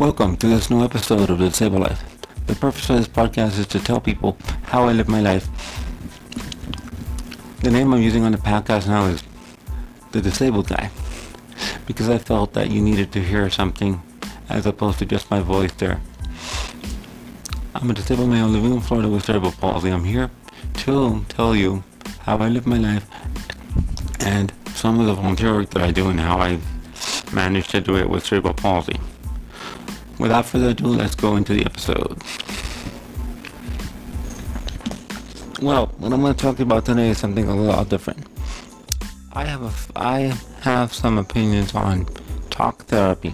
Welcome to this new episode of The Disabled Life. The purpose of this podcast is to tell people how I live my life. The name I'm using on the podcast now is The Disabled Guy because I felt that you needed to hear something as opposed to just my voice there. I'm a disabled man living in Florida with cerebral palsy. I'm here to tell you how I live my life and some of the volunteer work that I do and how I manage to do it with cerebral palsy. Without further ado, let's go into the episode. Well, what I'm going to talk about today is something a little different. I have a, I have some opinions on talk therapy.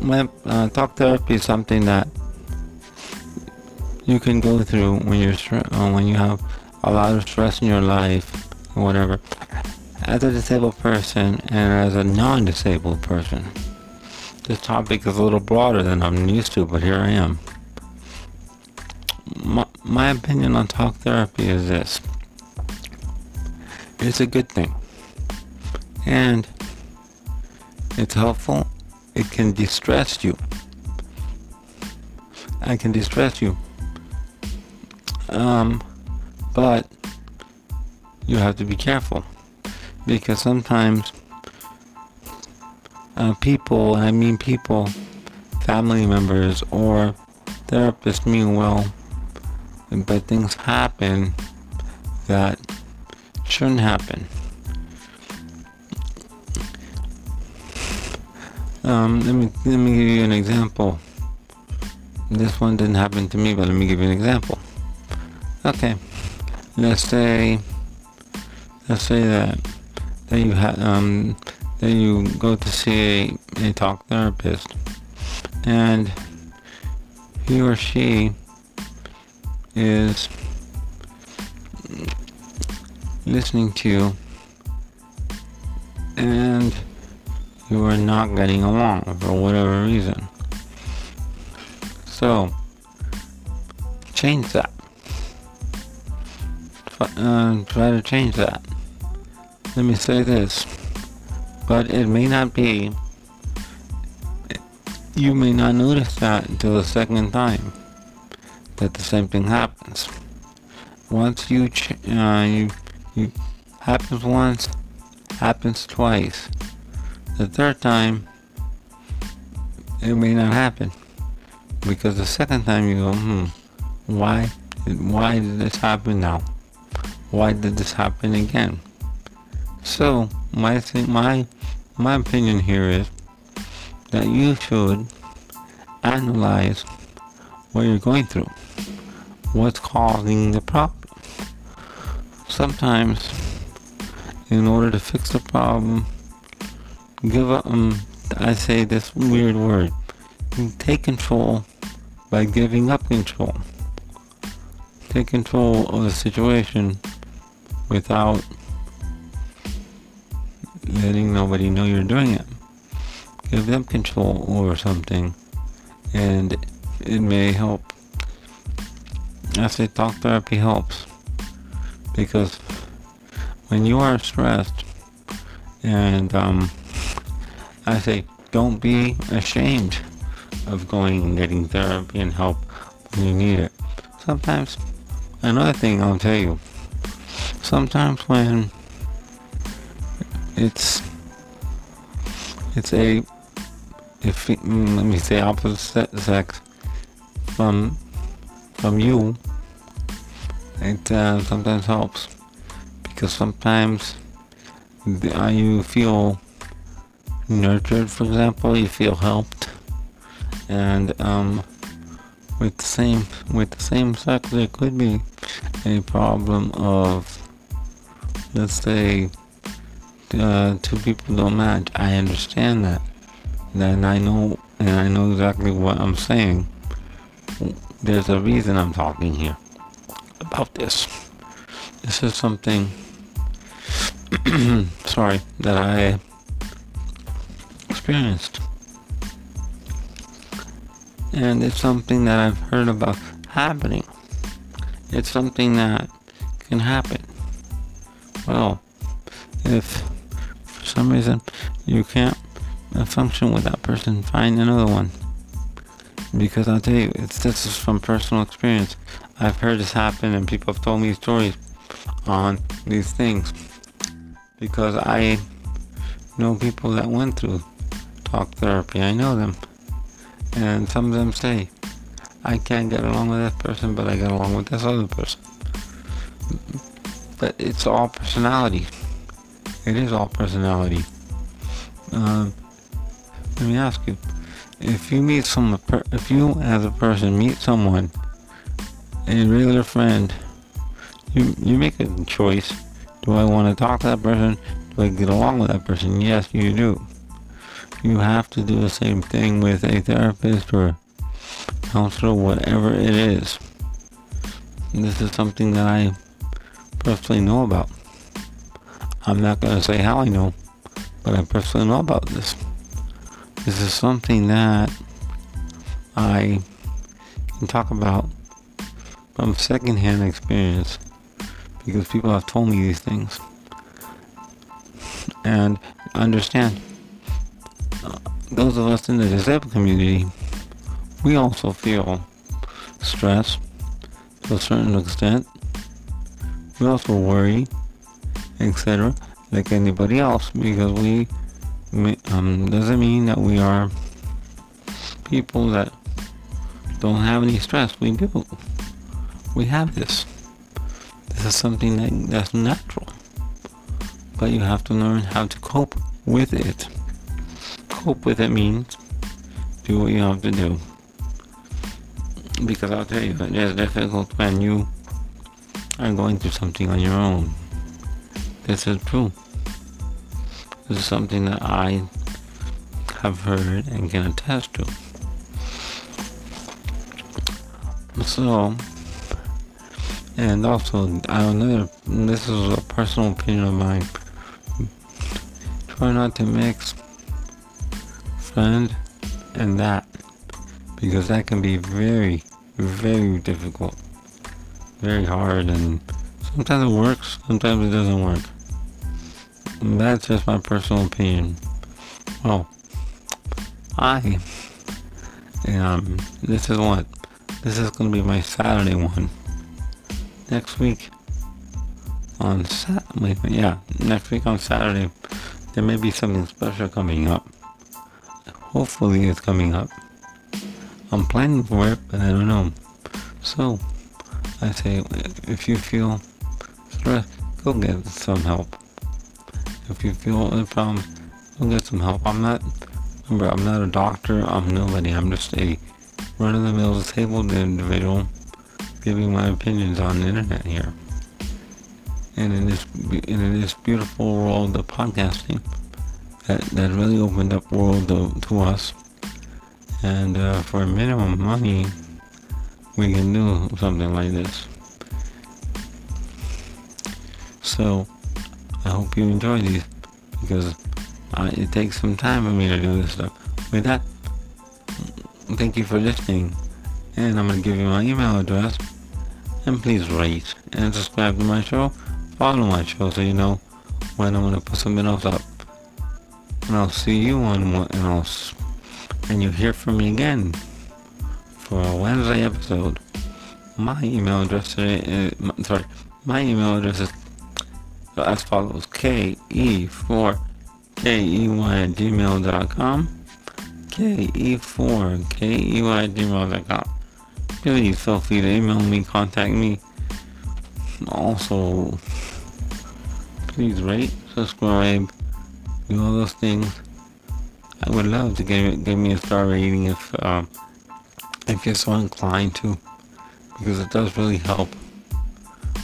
My, uh, talk therapy is something that you can go through when you're uh, when you have a lot of stress in your life or whatever. As a disabled person and as a non-disabled person. This topic is a little broader than I'm used to, but here I am. My, my opinion on talk therapy is this. It's a good thing. And it's helpful. It can distress you. I can distress you. Um, but you have to be careful because sometimes uh, people, and I mean people, family members or therapists mean well, but things happen that shouldn't happen. Um, let me let me give you an example. This one didn't happen to me, but let me give you an example. Okay, let's say let's say that that you have um then you go to see a, a talk therapist and he or she is listening to you and you are not getting along for whatever reason. So, change that. Uh, try to change that. Let me say this. But it may not be, you may not notice that until the second time that the same thing happens. Once you, uh, you, you, happens once, happens twice. The third time, it may not happen. Because the second time you go, hmm, why, why did this happen now? Why did this happen again? So, my thing, my my opinion here is that you should analyze what you're going through, what's causing the problem. Sometimes, in order to fix the problem, give up, um, I say this weird word, take control by giving up control. Take control of the situation without letting nobody know you're doing it. Give them control over something and it may help. I say talk therapy helps because when you are stressed and um, I say don't be ashamed of going and getting therapy and help when you need it. Sometimes, another thing I'll tell you, sometimes when it's it's a if mm, let me say opposite sex from from you it uh, sometimes helps. Because sometimes uh, you feel nurtured for example you feel helped and um, with the same with the same sex there could be a problem of let's say uh, two people don't match. I understand that. Then I know, and I know exactly what I'm saying. There's a reason I'm talking here about this. This is something, sorry, that I experienced. And it's something that I've heard about happening. It's something that can happen. Well, if some reason you can't function with that person, find another one. Because I'll tell you, it's this is from personal experience. I've heard this happen, and people have told me stories on these things because I know people that went through talk therapy. I know them, and some of them say, "I can't get along with that person, but I get along with this other person." But it's all personality. It is all personality. Um, let me ask you: If you meet some, if you as a person meet someone, a regular friend, you you make a choice. Do I want to talk to that person? Do I get along with that person? Yes, you do. You have to do the same thing with a therapist or counselor, whatever it is. This is something that I personally know about. I'm not going to say how I know, but I personally know about this. This is something that I can talk about from secondhand experience because people have told me these things. And understand, those of us in the disabled community, we also feel stress to a certain extent. We also worry, etc., like anybody else, because we um, doesn't mean that we are people that don't have any stress. We do. We have this. This is something that, that's natural. But you have to learn how to cope with it. Cope with it means do what you have to do. Because I'll tell you, it is difficult when you are going through something on your own. This is true. This is something that I have heard and can attest to. So, and also I another, this is a personal opinion of mine. Try not to mix friend and that because that can be very, very difficult, very hard, and sometimes it works, sometimes it doesn't work. That's just my personal opinion. Well, I um this is what this is gonna be my Saturday one. Next week on Saturday, yeah, next week on Saturday, there may be something special coming up. Hopefully, it's coming up. I'm planning for it, but I don't know. So, I say, if you feel stressed, go get some help. If you feel a problem, go get some help. I'm not, remember, I'm not a doctor. I'm nobody. I'm just a run-of-the-mill disabled individual giving my opinions on the internet here. And in this, in this beautiful world of podcasting, that, that really opened up world to, to us. And uh, for minimum money, we can do something like this. So, I hope you enjoy these because uh, it takes some time for me to do this stuff. With that, thank you for listening. And I'm going to give you my email address. And please rate and subscribe to my show. Follow my show so you know when I'm going to put something else up. And I'll see you on what, I'll, and you hear from me again for a Wednesday episode. My email address today is, sorry, my email address is as follows ke4 key at gmail.com ke4 key gmail.com please feel free to email me contact me. Also please rate subscribe do all those things. I would love to give give me a star rating if um, if you're so inclined to because it does really help.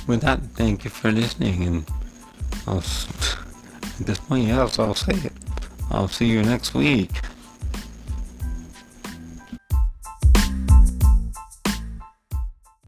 With that thank you for listening and at this point, yes, I'll say it. I'll see you next week.